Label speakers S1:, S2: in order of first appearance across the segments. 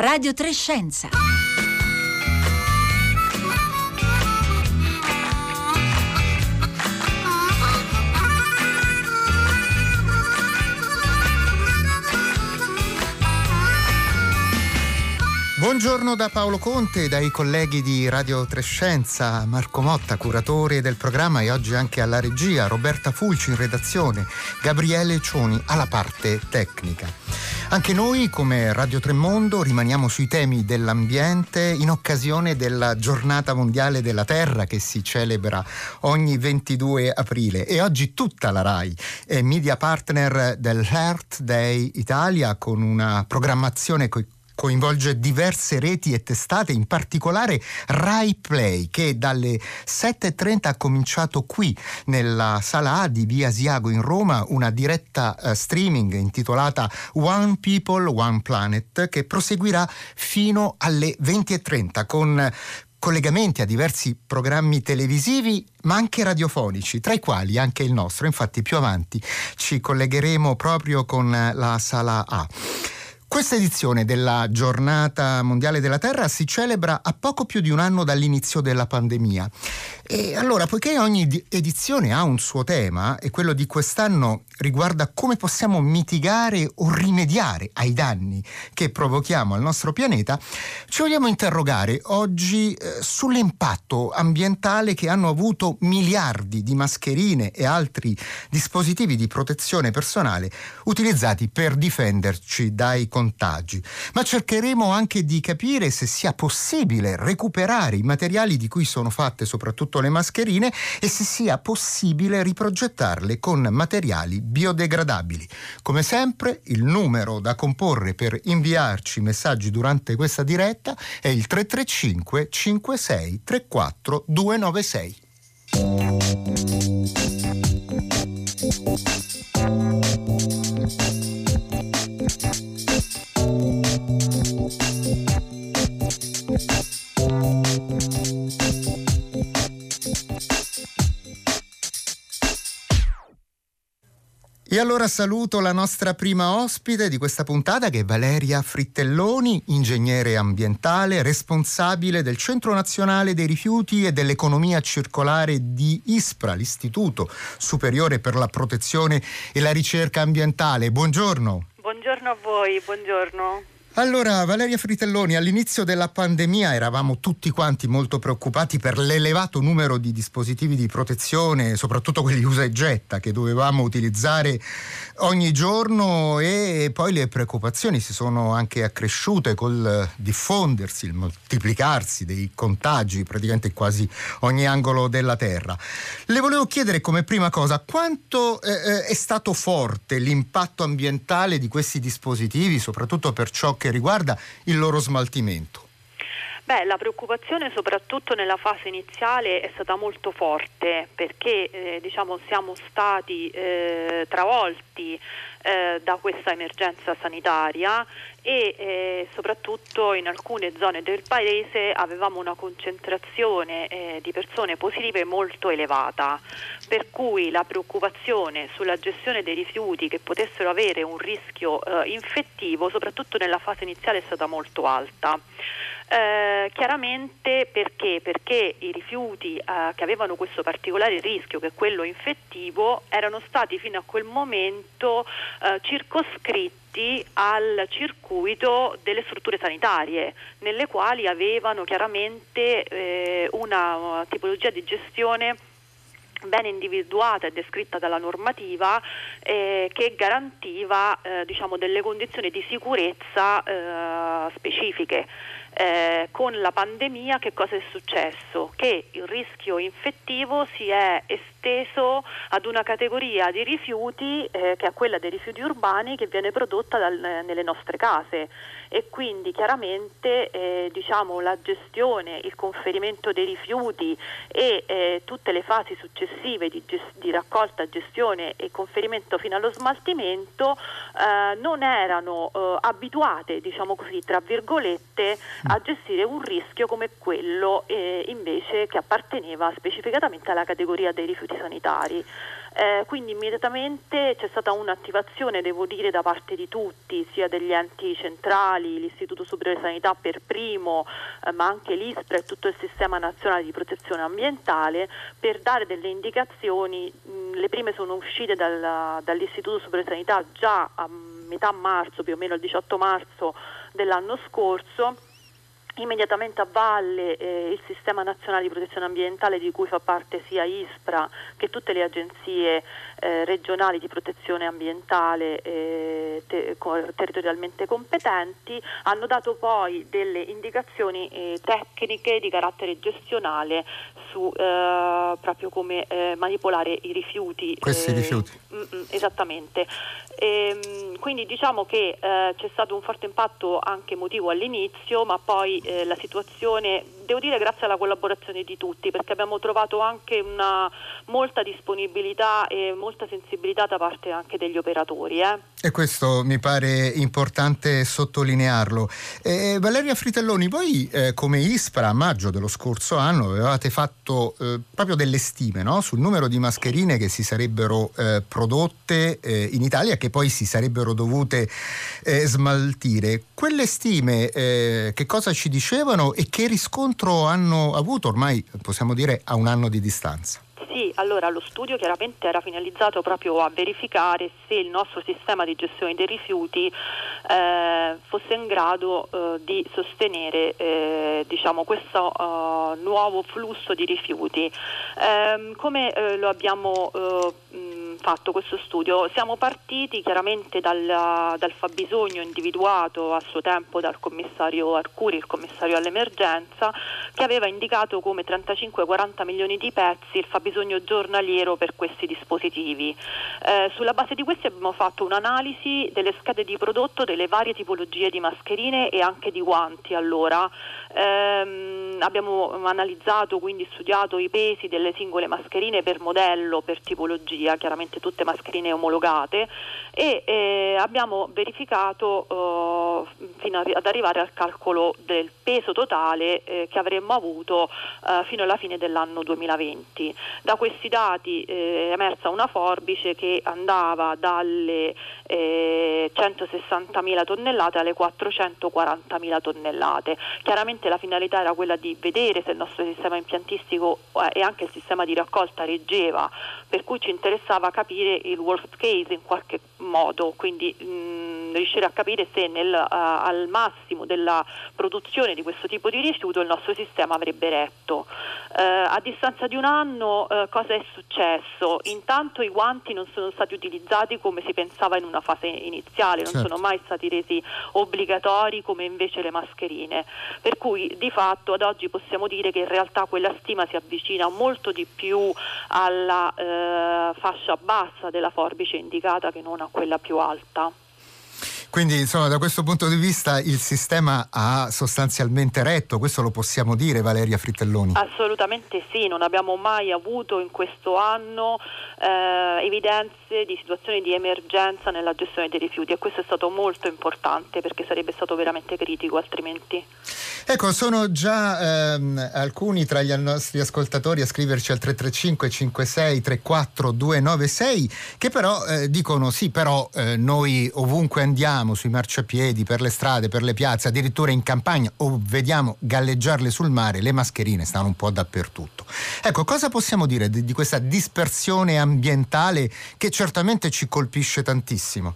S1: Radio Trescenza.
S2: Buongiorno da Paolo Conte, dai colleghi di Radio Trescenza, Marco Motta, curatore del programma e oggi anche alla regia, Roberta Fulci in redazione, Gabriele Cioni alla parte tecnica. Anche noi, come Radio Tremondo, rimaniamo sui temi dell'ambiente in occasione della Giornata Mondiale della Terra che si celebra ogni 22 aprile. E oggi tutta la RAI è media partner dell'Earth Day Italia con una programmazione coi coinvolge diverse reti e testate, in particolare Rai Play, che dalle 7.30 ha cominciato qui nella sala A di Via Asiago in Roma una diretta uh, streaming intitolata One People, One Planet, che proseguirà fino alle 20.30 con collegamenti a diversi programmi televisivi ma anche radiofonici, tra i quali anche il nostro. Infatti più avanti ci collegheremo proprio con la sala A. Questa edizione della Giornata Mondiale della Terra si celebra a poco più di un anno dall'inizio della pandemia. E allora, poiché ogni edizione ha un suo tema, e quello di quest'anno riguarda come possiamo mitigare o rimediare ai danni che provochiamo al nostro pianeta, ci vogliamo interrogare oggi eh, sull'impatto ambientale che hanno avuto miliardi di mascherine e altri dispositivi di protezione personale utilizzati per difenderci dai contagi. Ma cercheremo anche di capire se sia possibile recuperare i materiali di cui sono fatte soprattutto le mascherine e se sia possibile riprogettarle con materiali biodegradabili. Come sempre il numero da comporre per inviarci messaggi durante questa diretta è il 335 56 34 296. Allora saluto la nostra prima ospite di questa puntata che è Valeria Frittelloni, ingegnere ambientale, responsabile del Centro Nazionale dei Rifiuti e dell'Economia Circolare di ISPRA, l'Istituto Superiore per la Protezione e la Ricerca Ambientale. Buongiorno.
S3: Buongiorno a voi, buongiorno.
S2: Allora, Valeria Fritelloni, all'inizio della pandemia eravamo tutti quanti molto preoccupati per l'elevato numero di dispositivi di protezione, soprattutto quelli usa e getta, che dovevamo utilizzare ogni giorno e poi le preoccupazioni si sono anche accresciute col diffondersi, il moltiplicarsi dei contagi praticamente in quasi ogni angolo della Terra. Le volevo chiedere come prima cosa quanto eh, eh è stato forte l'impatto ambientale di questi dispositivi, soprattutto per ciò che riguarda il loro smaltimento?
S3: Beh, la preoccupazione soprattutto nella fase iniziale è stata molto forte perché eh, diciamo, siamo stati eh, travolti eh, da questa emergenza sanitaria e eh, soprattutto in alcune zone del paese avevamo una concentrazione eh, di persone positive molto elevata, per cui la preoccupazione sulla gestione dei rifiuti che potessero avere un rischio eh, infettivo, soprattutto nella fase iniziale, è stata molto alta. Eh, chiaramente perché? Perché i rifiuti eh, che avevano questo particolare rischio, che è quello infettivo, erano stati fino a quel momento eh, circoscritti al circuito delle strutture sanitarie, nelle quali avevano chiaramente eh, una tipologia di gestione ben individuata e descritta dalla normativa eh, che garantiva eh, diciamo, delle condizioni di sicurezza eh, specifiche. Eh, con la pandemia che cosa è successo? Che il rischio infettivo si è esteso ad una categoria di rifiuti eh, che è quella dei rifiuti urbani che viene prodotta dal, nelle nostre case e quindi chiaramente eh, diciamo, la gestione, il conferimento dei rifiuti e eh, tutte le fasi successive di, gest- di, raccolta, gestione e conferimento fino allo smaltimento eh, non erano eh, abituate, diciamo così, tra virgolette, a gestire un rischio come quello eh, invece che apparteneva specificatamente alla categoria dei rifiuti antisanitari. Eh, quindi immediatamente c'è stata un'attivazione, devo dire, da parte di tutti, sia degli enti centrali, l'Istituto Superiore di Sanità per primo, eh, ma anche l'ISPRA e tutto il Sistema Nazionale di Protezione Ambientale, per dare delle indicazioni. Mh, le prime sono uscite dal, dall'Istituto Superiore di Sanità già a metà marzo, più o meno il 18 marzo dell'anno scorso Immediatamente a valle eh, il Sistema Nazionale di Protezione Ambientale di cui fa parte sia ISPRA che tutte le agenzie eh, regionali di protezione ambientale eh, te- territorialmente competenti hanno dato poi delle indicazioni eh, tecniche di carattere gestionale su eh, proprio come eh, manipolare i rifiuti.
S2: Questi rifiuti.
S3: Mm, mm, esattamente. E, ehm, quindi diciamo che c'è stato un forte impatto anche emotivo all'inizio, ma poi eh, la situazione, devo dire grazie alla collaborazione di tutti, perché abbiamo trovato anche una molta disponibilità e molta sensibilità da parte anche degli operatori. Eh.
S2: E questo mi pare importante sottolinearlo. Eh, Valeria Fritelloni, voi eh, come ISPRA a maggio dello scorso anno avevate fatto eh, proprio delle stime no? sul numero di mascherine che si sarebbero eh, prodotte eh, in Italia che poi si sarebbero dovute smaltire. Quelle stime che cosa ci dicevano e che riscontro hanno avuto ormai, possiamo dire, a un anno di distanza?
S3: Sì, allora lo studio chiaramente era finalizzato proprio a verificare se il nostro sistema di gestione dei rifiuti eh, fosse in grado eh, di sostenere eh, diciamo, questo eh, nuovo flusso di rifiuti. Ehm, come eh, lo abbiamo eh, fatto questo studio? Siamo partiti chiaramente dal, dal, fabbisogno individuato a suo tempo dal commissario Arcuri, il commissario all'emergenza, che aveva indicato come 35-40 milioni di pezzi il fabbisogno giornaliero per questi dispositivi. Eh, sulla base di questi abbiamo fatto un'analisi delle schede di prodotto delle varie tipologie di mascherine e anche di guanti. Allora, ehm, abbiamo analizzato, quindi studiato i pesi delle singole mascherine per modello, per tipologia, chiaramente tutte mascherine omologate e eh, abbiamo verificato eh, fino ad arrivare al calcolo del peso totale eh, che avremmo avuto eh, fino alla fine dell'anno 2020. Da questi dati eh, è emersa una forbice che andava dalle 160.000 eh, tonnellate alle 440.000 tonnellate. Chiaramente la finalità era quella di vedere se il nostro sistema impiantistico e anche il sistema di raccolta reggeva, per cui ci interessava capire il worst case in qualche modo, quindi mh, riuscire a capire se nel, uh, al massimo della produzione di questo tipo di rifiuto il nostro sistema avrebbe retto. Uh, a distanza di un anno uh, cosa è successo? Intanto i guanti non sono stati utilizzati come si pensava in una fase iniziale, non certo. sono mai stati resi obbligatori come invece le mascherine, per cui di fatto ad oggi possiamo dire che in realtà quella stima si avvicina molto di più alla fascia bassa della forbice indicata che non a quella più alta.
S2: Quindi insomma da questo punto di vista il sistema ha sostanzialmente retto, questo lo possiamo dire Valeria Frittelloni?
S3: Assolutamente sì, non abbiamo mai avuto in questo anno eh, evidenze di situazioni di emergenza nella gestione dei rifiuti e questo è stato molto importante perché sarebbe stato veramente critico altrimenti.
S2: Ecco, sono già ehm, alcuni tra gli nostri ascoltatori a scriverci al 335 56 34 296 che però eh, dicono sì, però eh, noi ovunque andiamo sui marciapiedi, per le strade, per le piazze, addirittura in campagna o vediamo galleggiarle sul mare, le mascherine stanno un po' dappertutto. Ecco, cosa possiamo dire di, di questa dispersione ambientale che certamente ci colpisce tantissimo?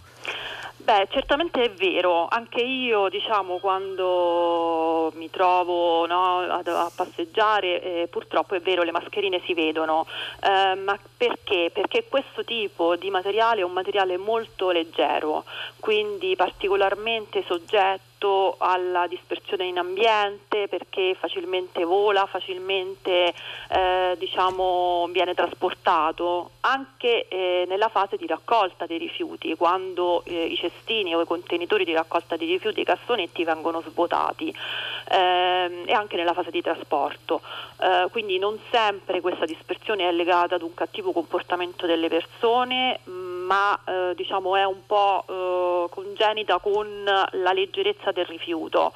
S3: Beh, certamente è vero, anche io diciamo quando mi trovo no, a, a, passeggiare eh, purtroppo è vero le mascherine si vedono, eh, ma perché? Perché questo tipo di materiale è un materiale molto leggero, quindi particolarmente soggetto rispetto alla dispersione in ambiente perché facilmente vola, facilmente eh, diciamo, viene trasportato anche eh, nella fase di raccolta dei rifiuti, quando eh, i cestini o i contenitori di raccolta dei rifiuti, i cassonetti vengono svuotati ehm, e anche nella fase di trasporto. Eh, quindi non sempre questa dispersione è legata ad un cattivo comportamento delle persone, ma eh, diciamo, è un po' eh, congenita con la leggerezza del rifiuto.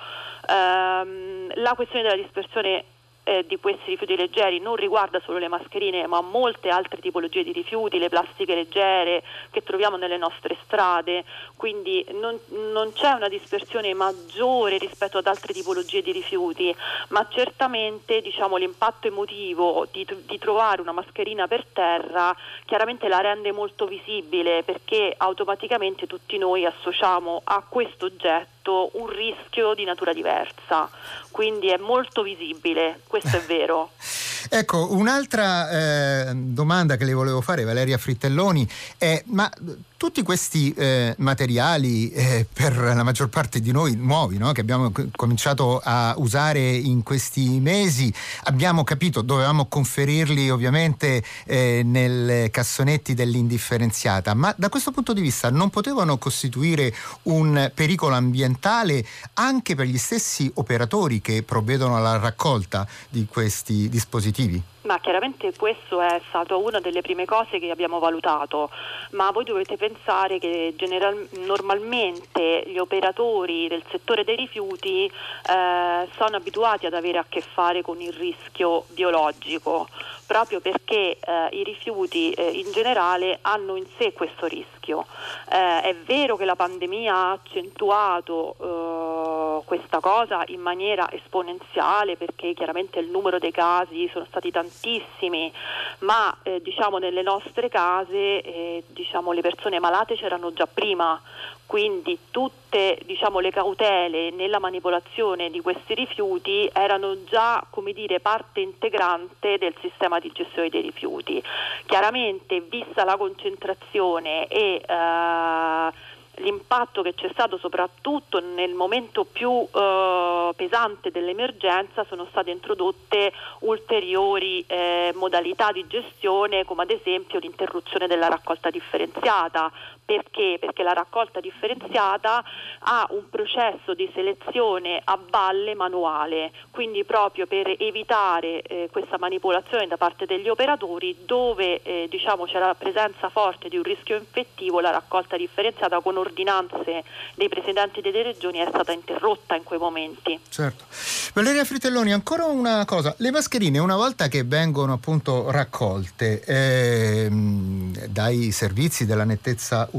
S3: Ehm, la questione della dispersione eh, di questi rifiuti leggeri non riguarda solo le mascherine ma molte altre tipologie di rifiuti, le plastiche leggere che troviamo nelle nostre strade, quindi non, non c'è una dispersione maggiore rispetto ad altre tipologie di rifiuti, ma certamente diciamo, l'impatto emotivo di, di trovare una mascherina per terra chiaramente la rende molto visibile perché automaticamente tutti noi associamo a questo oggetto un rischio di natura diversa, quindi è molto visibile, questo è vero.
S2: Ecco, un'altra eh, domanda che le volevo fare, Valeria Frittelloni, è ma tutti questi eh, materiali eh, per la maggior parte di noi nuovi no? che abbiamo cominciato a usare in questi mesi abbiamo capito dovevamo conferirli ovviamente eh, nel cassonetti dell'indifferenziata ma da questo punto di vista non potevano costituire un pericolo ambientale anche per gli stessi operatori che provvedono alla raccolta di questi dispositivi?
S3: Ma chiaramente questo è stato una delle prime cose che abbiamo valutato, ma voi dovete pensare che general- normalmente gli operatori del settore dei rifiuti eh, sono abituati ad avere a che fare con il rischio biologico, proprio perché eh, i rifiuti eh, in generale hanno in sé questo rischio. Eh, è vero che la pandemia ha accentuato eh, questa cosa in maniera esponenziale perché chiaramente il numero dei casi sono stati tantissimi, ma eh, diciamo nelle nostre case eh, diciamo, le persone malate c'erano già prima, quindi tutte diciamo, le cautele nella manipolazione di questi rifiuti erano già dire, parte integrante del sistema di gestione dei rifiuti. Chiaramente vista la concentrazione e eh, l'impatto che c'è stato soprattutto nel momento più eh, pesante dell'emergenza sono state introdotte ulteriori eh, modalità di gestione come ad esempio l'interruzione della raccolta differenziata. Perché? Perché la raccolta differenziata ha un processo di selezione a valle manuale, quindi proprio per evitare eh, questa manipolazione da parte degli operatori dove eh, diciamo, c'è la presenza forte di un rischio infettivo, la raccolta differenziata con ordinanze dei presidenti delle regioni è stata interrotta in quei momenti.
S2: Certo. Valeria Fritelloni, ancora una cosa, le mascherine una volta che vengono appunto raccolte ehm, dai servizi della nettezza urbana,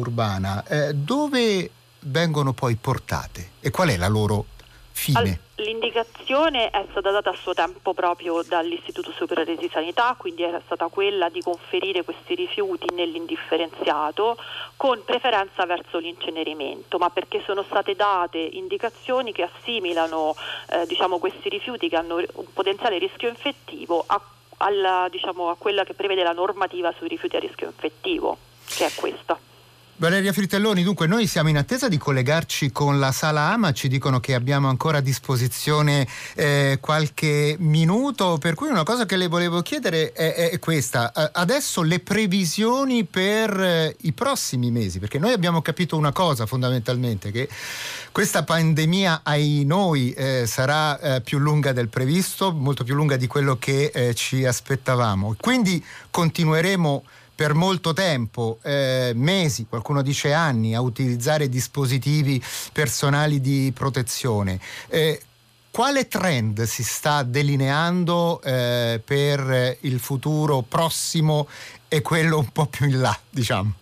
S2: eh, dove vengono poi portate e qual è la loro fine?
S3: L'indicazione è stata data a suo tempo proprio dall'Istituto Superiore di Sanità, quindi era stata quella di conferire questi rifiuti nell'indifferenziato con preferenza verso l'incenerimento, ma perché sono state date indicazioni che assimilano eh, diciamo, questi rifiuti che hanno un potenziale rischio infettivo a, alla, diciamo, a quella che prevede la normativa sui rifiuti a rischio infettivo, che è questa.
S2: Valeria Fritelloni, dunque noi siamo in attesa di collegarci con la sala AMA, ci dicono che abbiamo ancora a disposizione eh, qualche minuto, per cui una cosa che le volevo chiedere è, è questa, adesso le previsioni per eh, i prossimi mesi, perché noi abbiamo capito una cosa fondamentalmente, che questa pandemia ai noi eh, sarà eh, più lunga del previsto, molto più lunga di quello che eh, ci aspettavamo, quindi continueremo per molto tempo, eh, mesi, qualcuno dice anni, a utilizzare dispositivi personali di protezione. Eh, quale trend si sta delineando eh, per il futuro prossimo e quello un po' più in là, diciamo?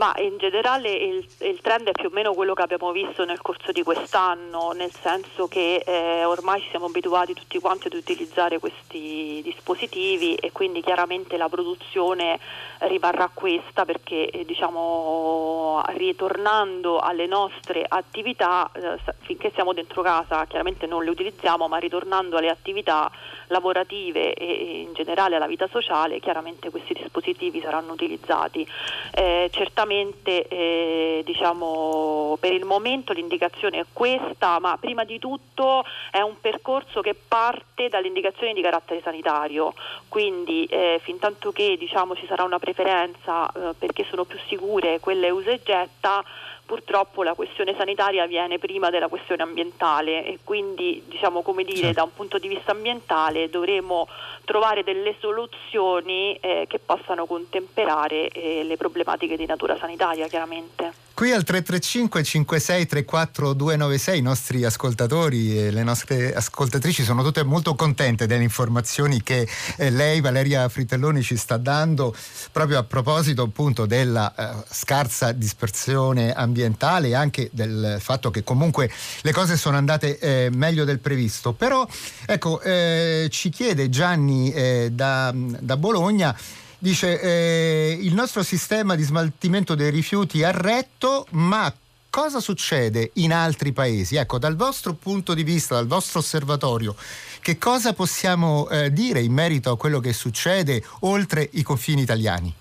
S3: Ma in generale il, il, trend è più o meno quello che abbiamo visto nel corso di quest'anno, nel senso che eh, ormai ci siamo abituati tutti quanti ad utilizzare questi dispositivi e quindi chiaramente la produzione rimarrà questa perché eh, diciamo, ritornando alle nostre attività, eh, finché siamo dentro casa chiaramente non le utilizziamo, ma ritornando alle attività lavorative e in generale alla vita sociale, chiaramente questi dispositivi saranno utilizzati. Eh, certamente eh, diciamo, per il momento l'indicazione è questa, ma prima di tutto è un percorso che parte dalle indicazioni di carattere sanitario, quindi eh, fin tanto che diciamo, ci sarà una preferenza eh, perché sono più sicure quelle usa e getta, purtroppo la questione sanitaria viene prima della questione ambientale e quindi diciamo come dire certo. da un punto di vista ambientale dovremo trovare delle soluzioni eh, che possano contemperare eh, le problematiche di natura sanitaria chiaramente.
S2: Qui al 335 56 34 296 i nostri ascoltatori e le nostre ascoltatrici sono tutte molto contente delle informazioni che eh, lei Valeria Fritelloni ci sta dando proprio a proposito appunto della eh, scarsa dispersione ambientale e anche del fatto che comunque le cose sono andate eh, meglio del previsto. Però ecco eh, ci chiede Gianni eh, da, da Bologna Dice eh, il nostro sistema di smaltimento dei rifiuti ha retto, ma cosa succede in altri paesi? Ecco, dal vostro punto di vista, dal vostro osservatorio, che cosa possiamo eh, dire in merito a quello che succede oltre i confini italiani?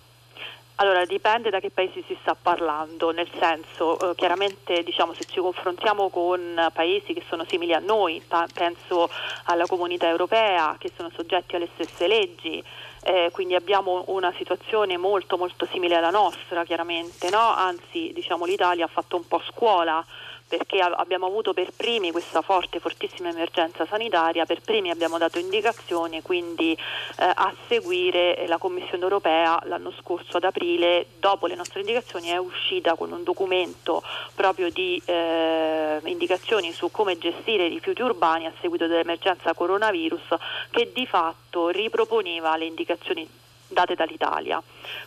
S3: Allora dipende da che paesi si sta parlando, nel senso eh, chiaramente diciamo, se ci confrontiamo con paesi che sono simili a noi, penso alla comunità europea che sono soggetti alle stesse leggi, eh, quindi abbiamo una situazione molto molto simile alla nostra chiaramente, no? anzi diciamo, l'Italia ha fatto un po' scuola perché abbiamo avuto per primi questa forte, fortissima emergenza sanitaria, per primi abbiamo dato indicazioni, quindi eh, a seguire la Commissione europea l'anno scorso ad aprile, dopo le nostre indicazioni, è uscita con un documento proprio di eh, indicazioni su come gestire i rifiuti urbani a seguito dell'emergenza coronavirus che di fatto riproponeva le indicazioni date dall'Italia.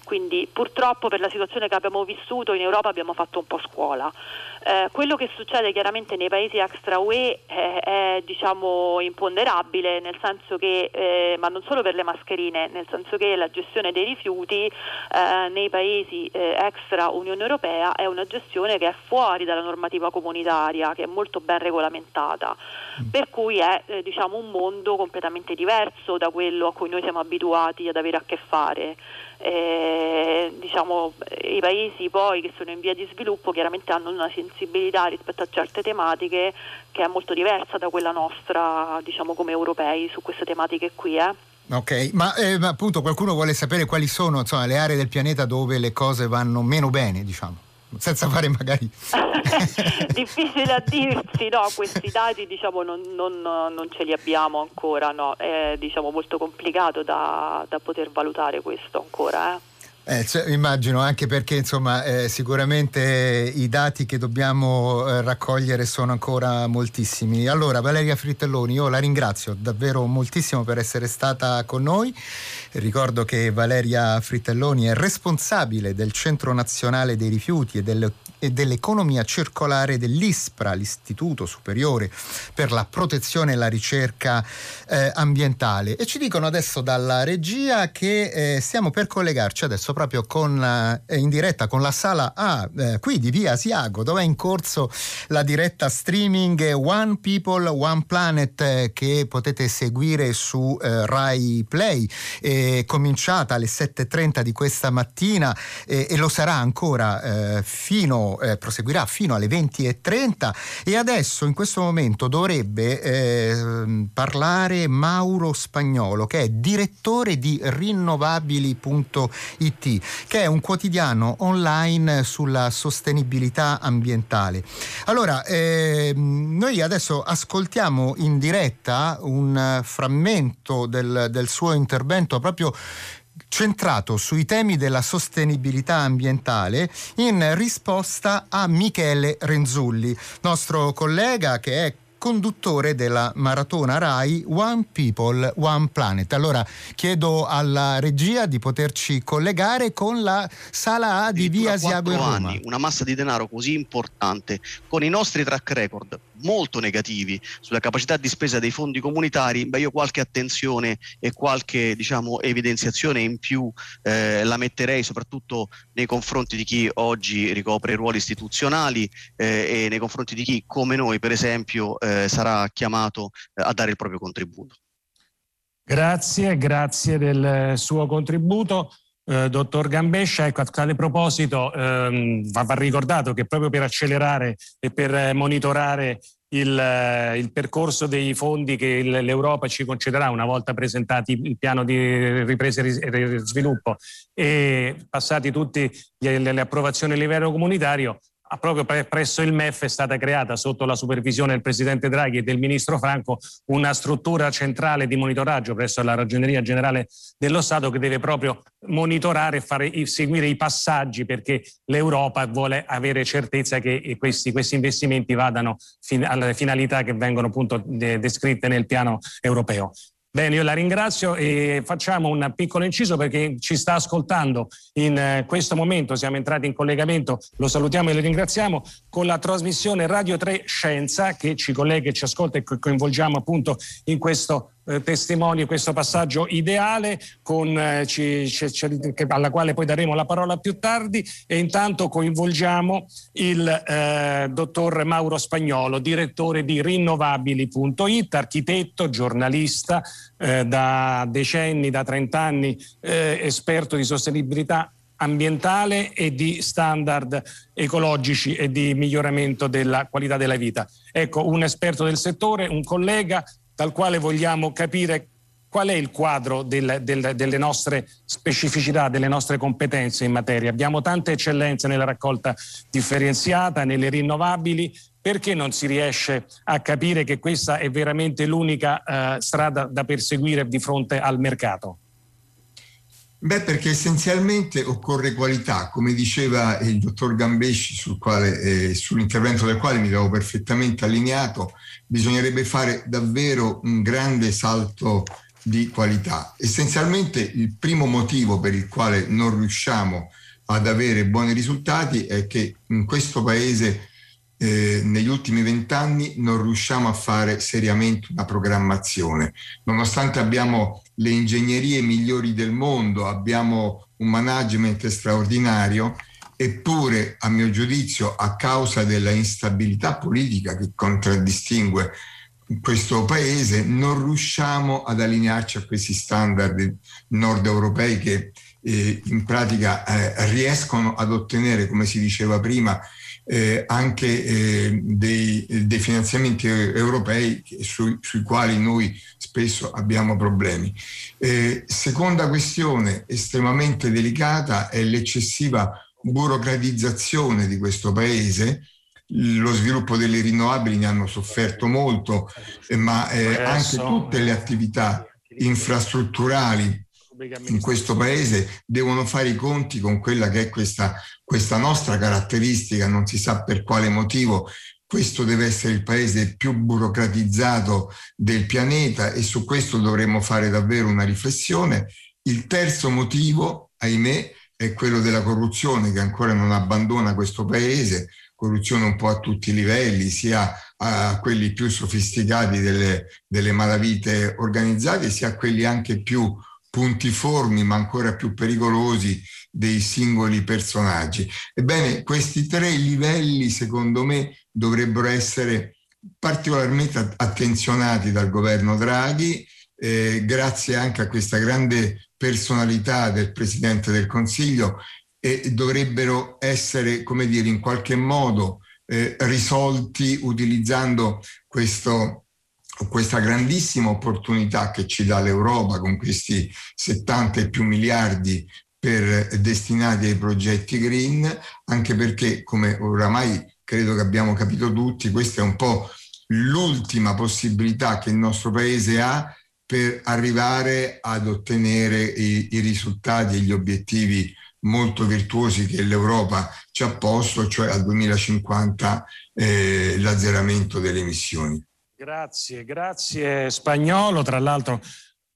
S3: Quindi purtroppo per la situazione che abbiamo vissuto in Europa abbiamo fatto un po' scuola. Eh, quello che succede chiaramente nei paesi extra UE è, è diciamo, imponderabile, nel senso che, eh, ma non solo per le mascherine, nel senso che la gestione dei rifiuti eh, nei paesi eh, extra Unione Europea è una gestione che è fuori dalla normativa comunitaria, che è molto ben regolamentata, mm. per cui è eh, diciamo, un mondo completamente diverso da quello a cui noi siamo abituati ad avere a che fare eh, diciamo, i paesi poi che sono in via di sviluppo chiaramente hanno una sensibilità rispetto a certe tematiche che è molto diversa da quella nostra diciamo, come europei su queste tematiche qui. Eh.
S2: Ok, ma, eh, ma, appunto qualcuno vuole sapere quali sono insomma, le aree del pianeta dove le cose vanno meno bene, diciamo senza fare magari...
S3: Difficile a dirsi, no, questi dati diciamo non, non, non ce li abbiamo ancora, no, è diciamo molto complicato da, da poter valutare questo ancora. Eh.
S2: Eh, immagino anche perché insomma eh, sicuramente i dati che dobbiamo eh, raccogliere sono ancora moltissimi. Allora Valeria Frittelloni, io la ringrazio davvero moltissimo per essere stata con noi. Ricordo che Valeria Frittelloni è responsabile del Centro Nazionale dei Rifiuti e del e dell'economia circolare dell'ISPRA, l'Istituto Superiore per la Protezione e la Ricerca eh, Ambientale. E ci dicono adesso dalla regia che eh, stiamo per collegarci adesso proprio con, eh, in diretta con la sala A eh, qui di Via Asiago, dove è in corso la diretta streaming One People, One Planet eh, che potete seguire su eh, Rai Play, cominciata alle 7.30 di questa mattina e lo sarà ancora fino eh, proseguirà fino alle 20.30 e adesso in questo momento dovrebbe eh, parlare Mauro Spagnolo che è direttore di rinnovabili.it che è un quotidiano online sulla sostenibilità ambientale. Allora, eh, noi adesso ascoltiamo in diretta un frammento del, del suo intervento proprio centrato sui temi della sostenibilità ambientale in risposta a Michele Renzulli, nostro collega che è conduttore della maratona RAI One People, One Planet. Allora chiedo alla regia di poterci collegare con la sala A di Via Asiago in Roma. Anni,
S1: una massa di denaro così importante, con i nostri track record molto negativi sulla capacità di spesa dei fondi comunitari, beh, io qualche attenzione e qualche diciamo, evidenziazione in più eh, la metterei soprattutto nei confronti di chi oggi ricopre ruoli istituzionali eh, e nei confronti di chi come noi per esempio eh, sarà chiamato eh, a dare il proprio contributo.
S4: Grazie, grazie del suo contributo. Eh, dottor Gambescia, ecco, a tale proposito ehm, va, va, ricordato che proprio per accelerare e per monitorare il, eh, il percorso dei fondi che l'Europa ci concederà una volta presentati il piano di ripresa e sviluppo e passati tutte le, le approvazioni a livello comunitario, proprio presso il MEF è stata creata sotto la supervisione del Presidente Draghi e del Ministro Franco una struttura centrale di monitoraggio presso la Ragioneria Generale dello Stato che deve proprio monitorare e fare, seguire i passaggi perché l'Europa vuole avere certezza che questi, questi investimenti vadano fin, alle finalità che vengono appunto descritte nel piano europeo. Bene, io la ringrazio e facciamo un piccolo inciso perché ci sta ascoltando in eh, questo momento, siamo entrati in collegamento, lo salutiamo e lo ringraziamo, con la trasmissione Radio 3 Scienza che ci collega e ci ascolta e coinvolgiamo appunto in questo eh, testimoni questo passaggio ideale con, eh, ci, ci, alla quale poi daremo la parola più tardi e intanto coinvolgiamo il eh, dottor Mauro Spagnolo, direttore di rinnovabili.it, architetto, giornalista eh, da decenni, da 30 anni, eh, esperto di sostenibilità ambientale e di standard ecologici e di miglioramento della qualità della vita. Ecco, un esperto del settore, un collega dal quale vogliamo capire qual è il quadro del, del, delle nostre specificità, delle nostre competenze in materia. Abbiamo tante eccellenze nella raccolta differenziata, nelle rinnovabili, perché non si riesce a capire che questa è veramente l'unica eh, strada da perseguire di fronte al mercato?
S5: Beh, perché essenzialmente occorre qualità, come diceva il dottor Gambesci, sul quale, eh, sull'intervento del quale mi trovo perfettamente allineato, bisognerebbe fare davvero un grande salto di qualità. Essenzialmente il primo motivo per il quale non riusciamo ad avere buoni risultati è che in questo paese eh, negli ultimi vent'anni non riusciamo a fare seriamente una programmazione. Nonostante abbiamo le ingegnerie migliori del mondo, abbiamo un management straordinario, eppure a mio giudizio a causa della instabilità politica che contraddistingue questo paese non riusciamo ad allinearci a questi standard nord europei che eh, in pratica eh, riescono ad ottenere, come si diceva prima, eh, anche eh, dei, dei, finanziamenti europei su, sui quali noi spesso abbiamo problemi. Eh, seconda questione estremamente delicata è l'eccessiva burocratizzazione di questo paese. Lo sviluppo delle rinnovabili ne hanno sofferto molto, ma eh, anche tutte le attività infrastrutturali in questo paese devono fare i conti con quella che è questa, questa nostra caratteristica, non si sa per quale motivo. Questo deve essere il paese più burocratizzato del pianeta e su questo dovremmo fare davvero una riflessione. Il terzo motivo, ahimè, è quello della corruzione che ancora non abbandona questo paese, corruzione un po' a tutti i livelli, sia a quelli più sofisticati delle, delle malavite organizzate, sia a quelli anche più puntiformi ma ancora più pericolosi dei singoli personaggi. Ebbene, questi tre livelli, secondo me, dovrebbero essere particolarmente attenzionati dal governo Draghi, eh, grazie anche a questa grande personalità del Presidente del Consiglio e dovrebbero essere, come dire, in qualche modo eh, risolti utilizzando questo questa grandissima opportunità che ci dà l'Europa con questi 70 e più miliardi per, destinati ai progetti green, anche perché, come oramai credo che abbiamo capito tutti, questa è un po' l'ultima possibilità che il nostro Paese ha per arrivare ad ottenere i, i risultati e gli obiettivi molto virtuosi che l'Europa ci ha posto, cioè al 2050 eh, l'azzeramento delle emissioni.
S4: Grazie, grazie Spagnolo. Tra l'altro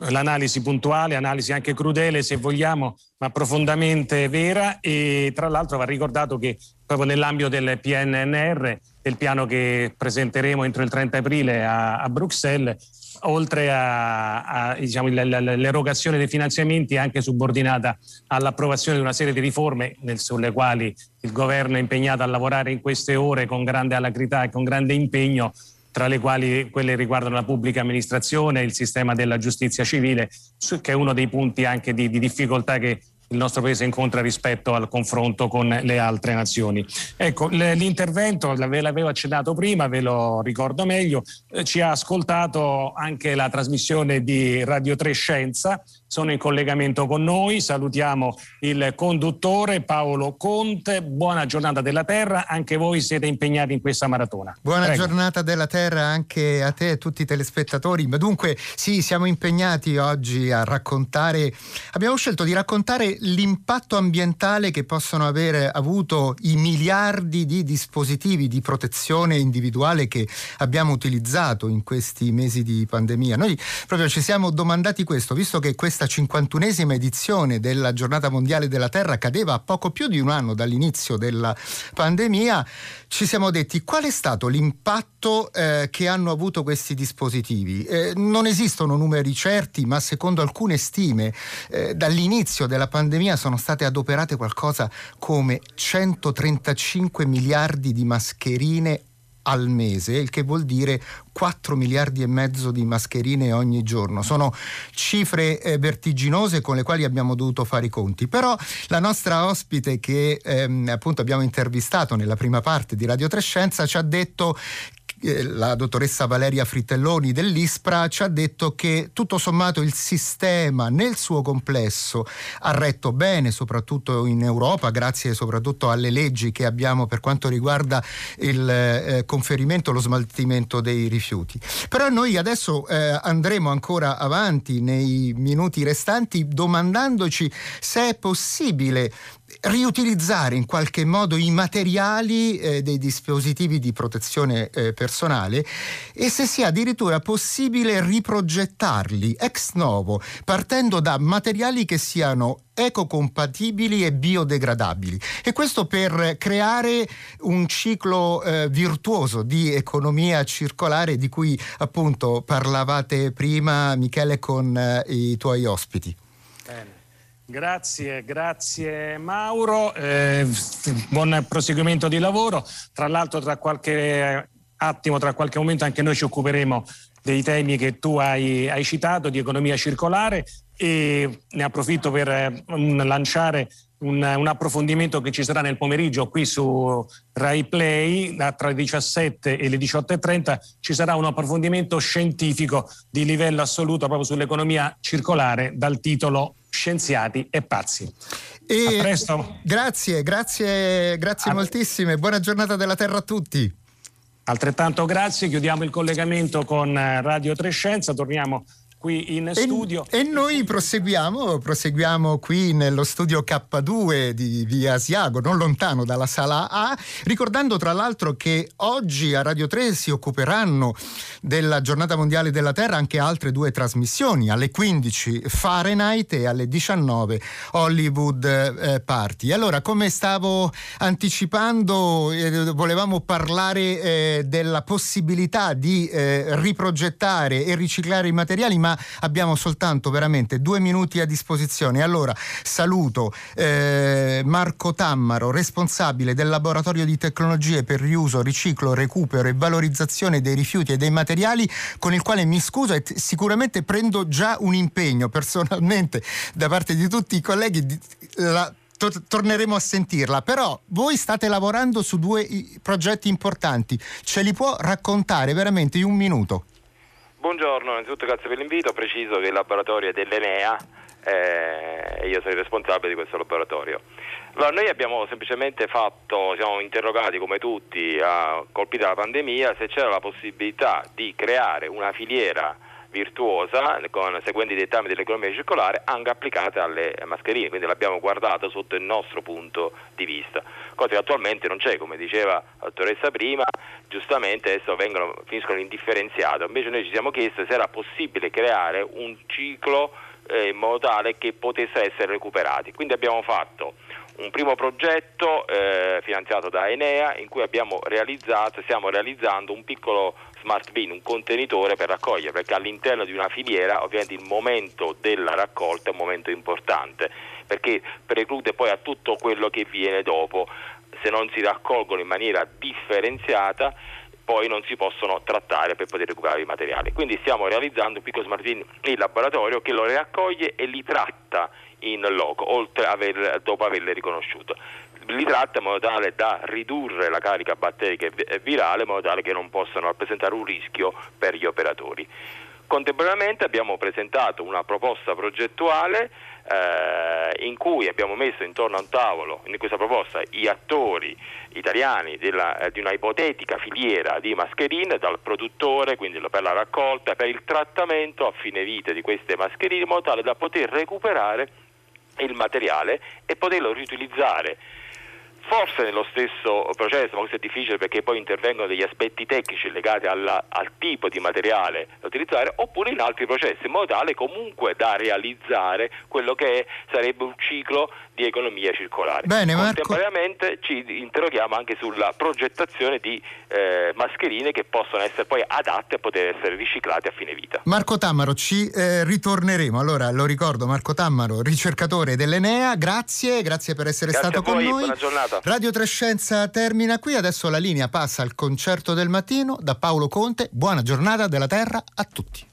S4: l'analisi puntuale, analisi anche crudele se vogliamo, ma profondamente vera e tra l'altro va ricordato che proprio nell'ambito del PNNR, del piano che presenteremo entro il 30 aprile a, a Bruxelles, oltre a, a diciamo, dei finanziamenti è anche subordinata all'approvazione di una serie di riforme nel, sulle quali il governo è impegnato a lavorare in queste ore con grande alacrità e con grande impegno tra le quali quelle riguardano la pubblica amministrazione il sistema della giustizia civile, che è uno dei punti anche di, di difficoltà che il nostro paese incontra rispetto al confronto con le altre nazioni. Ecco, l'intervento, ve l'avevo accennato prima, ve lo ricordo meglio, eh, ci ha ascoltato anche la trasmissione di Radio 3 Scienza, sono in collegamento con noi, salutiamo il conduttore Paolo Conte, buona giornata della Terra, anche voi siete impegnati in questa maratona.
S2: Buona Prego. giornata della Terra anche a te e a tutti i telespettatori, ma dunque sì, siamo impegnati oggi a raccontare, abbiamo scelto di raccontare l'impatto ambientale che possono avere avuto i miliardi di dispositivi di protezione individuale che abbiamo utilizzato in questi mesi di pandemia. Noi proprio ci siamo domandati questo, visto che questa 51esima edizione della Giornata Mondiale della Terra cadeva a poco più di un anno dall'inizio della pandemia, ci siamo detti qual è stato l'impatto eh, che hanno avuto questi dispositivi. Eh, non esistono numeri certi, ma secondo alcune stime eh, dall'inizio della pandemia sono state adoperate qualcosa come 135 miliardi di mascherine al mese, il che vuol dire 4 miliardi e mezzo di mascherine ogni giorno. Sono cifre eh, vertiginose con le quali abbiamo dovuto fare i conti. Però la nostra ospite che ehm, appunto abbiamo intervistato nella prima parte di Radio Trescenza ci ha detto la dottoressa Valeria Fritelloni dell'ISPRA ci ha detto che tutto sommato il sistema nel suo complesso ha retto bene, soprattutto in Europa, grazie soprattutto alle leggi che abbiamo per quanto riguarda il eh, conferimento, lo smaltimento dei rifiuti. Però noi adesso eh, andremo ancora avanti nei minuti restanti domandandoci se è possibile riutilizzare in qualche modo i materiali eh, dei dispositivi di protezione eh, personale e se sia addirittura possibile riprogettarli ex novo partendo da materiali che siano ecocompatibili e biodegradabili e questo per creare un ciclo eh, virtuoso di economia circolare di cui appunto parlavate prima Michele con eh, i tuoi ospiti.
S4: Grazie, grazie Mauro, eh, buon proseguimento di lavoro. Tra l'altro tra qualche attimo, tra qualche momento anche noi ci occuperemo dei temi che tu hai, hai citato di economia circolare e ne approfitto per eh, lanciare un, un, approfondimento che ci sarà nel pomeriggio qui su Rai Play tra le 17 e le 18.30 ci sarà un approfondimento scientifico di livello assoluto proprio sull'economia circolare dal titolo Scienziati e pazzi.
S2: E a presto. Grazie, grazie, grazie a... moltissime. Buona giornata della Terra a tutti.
S4: Altrettanto grazie, chiudiamo il collegamento con Radio Trescenza, torniamo qui in studio.
S2: E, e noi proseguiamo, proseguiamo qui nello studio K2 di via Asiago, non lontano dalla sala A, ricordando tra l'altro che oggi a Radio 3 si occuperanno della giornata mondiale della Terra anche altre due trasmissioni, alle 15 Fahrenheit e alle 19 Hollywood eh, Party. Allora, come stavo anticipando, eh, volevamo parlare eh, della possibilità di eh, riprogettare e riciclare i materiali, ma abbiamo soltanto veramente due minuti a disposizione. Allora saluto eh, Marco Tammaro, responsabile del laboratorio di tecnologie per riuso, riciclo, recupero e valorizzazione dei rifiuti e dei materiali, con il quale mi scuso e t- sicuramente prendo già un impegno personalmente da parte di tutti i colleghi. Di, la, torneremo a sentirla, però voi state lavorando su due progetti importanti, ce li può raccontare veramente in un minuto?
S6: Buongiorno, innanzitutto grazie per l'invito, preciso che il laboratorio è dell'Enea eh, e io sono responsabile di questo laboratorio. Allora, noi abbiamo semplicemente fatto, siamo interrogati come tutti, a colpita dalla pandemia, se c'era la possibilità di creare una filiera virtuosa con seguenti dettami dell'economia circolare anche applicate alle mascherine, quindi l'abbiamo guardato sotto il nostro punto di vista, cosa che attualmente non c'è, come diceva la dottoressa prima, giustamente adesso vengono, finiscono indifferenziate, invece noi ci siamo chiesti se era possibile creare un ciclo eh, in modo tale che potesse essere recuperati, quindi abbiamo fatto un primo progetto eh, finanziato da Enea in cui abbiamo realizzato, stiamo realizzando un piccolo smart bin, un contenitore per raccogliere, perché all'interno di una filiera ovviamente il momento della raccolta è un momento importante, perché preclude poi a tutto quello che viene dopo, se non si raccolgono in maniera differenziata poi non si possono trattare per poter recuperare i materiali. Quindi stiamo realizzando un piccolo smart bin in laboratorio che lo raccoglie e li tratta in loco, oltre aver, dopo averle riconosciute li tratta in modo tale da ridurre la carica batterica e virale in modo tale che non possano rappresentare un rischio per gli operatori. Contemporaneamente abbiamo presentato una proposta progettuale eh, in cui abbiamo messo intorno a un tavolo, in questa proposta, gli attori italiani della, eh, di una ipotetica filiera di mascherine dal produttore, quindi per la raccolta, per il trattamento a fine vita di queste mascherine in modo tale da poter recuperare il materiale e poterlo riutilizzare forse nello stesso processo, ma questo è difficile perché poi intervengono degli aspetti tecnici legati alla, al tipo di materiale da utilizzare, oppure in altri processi, in modo tale comunque da realizzare quello che è, sarebbe un ciclo di economia circolare.
S2: Bene,
S6: Contemporaneamente ci interroghiamo anche sulla progettazione di eh, mascherine che possono essere poi adatte a poter essere riciclate a fine vita.
S2: Marco Tammaro, ci eh, ritorneremo. Allora, lo ricordo, Marco Tammaro, ricercatore dell'Enea, grazie, grazie per essere
S6: grazie
S2: stato con noi.
S6: Buona giornata.
S2: Radio Trescenza termina qui, adesso la linea passa al concerto del mattino da Paolo Conte. Buona giornata della Terra a tutti.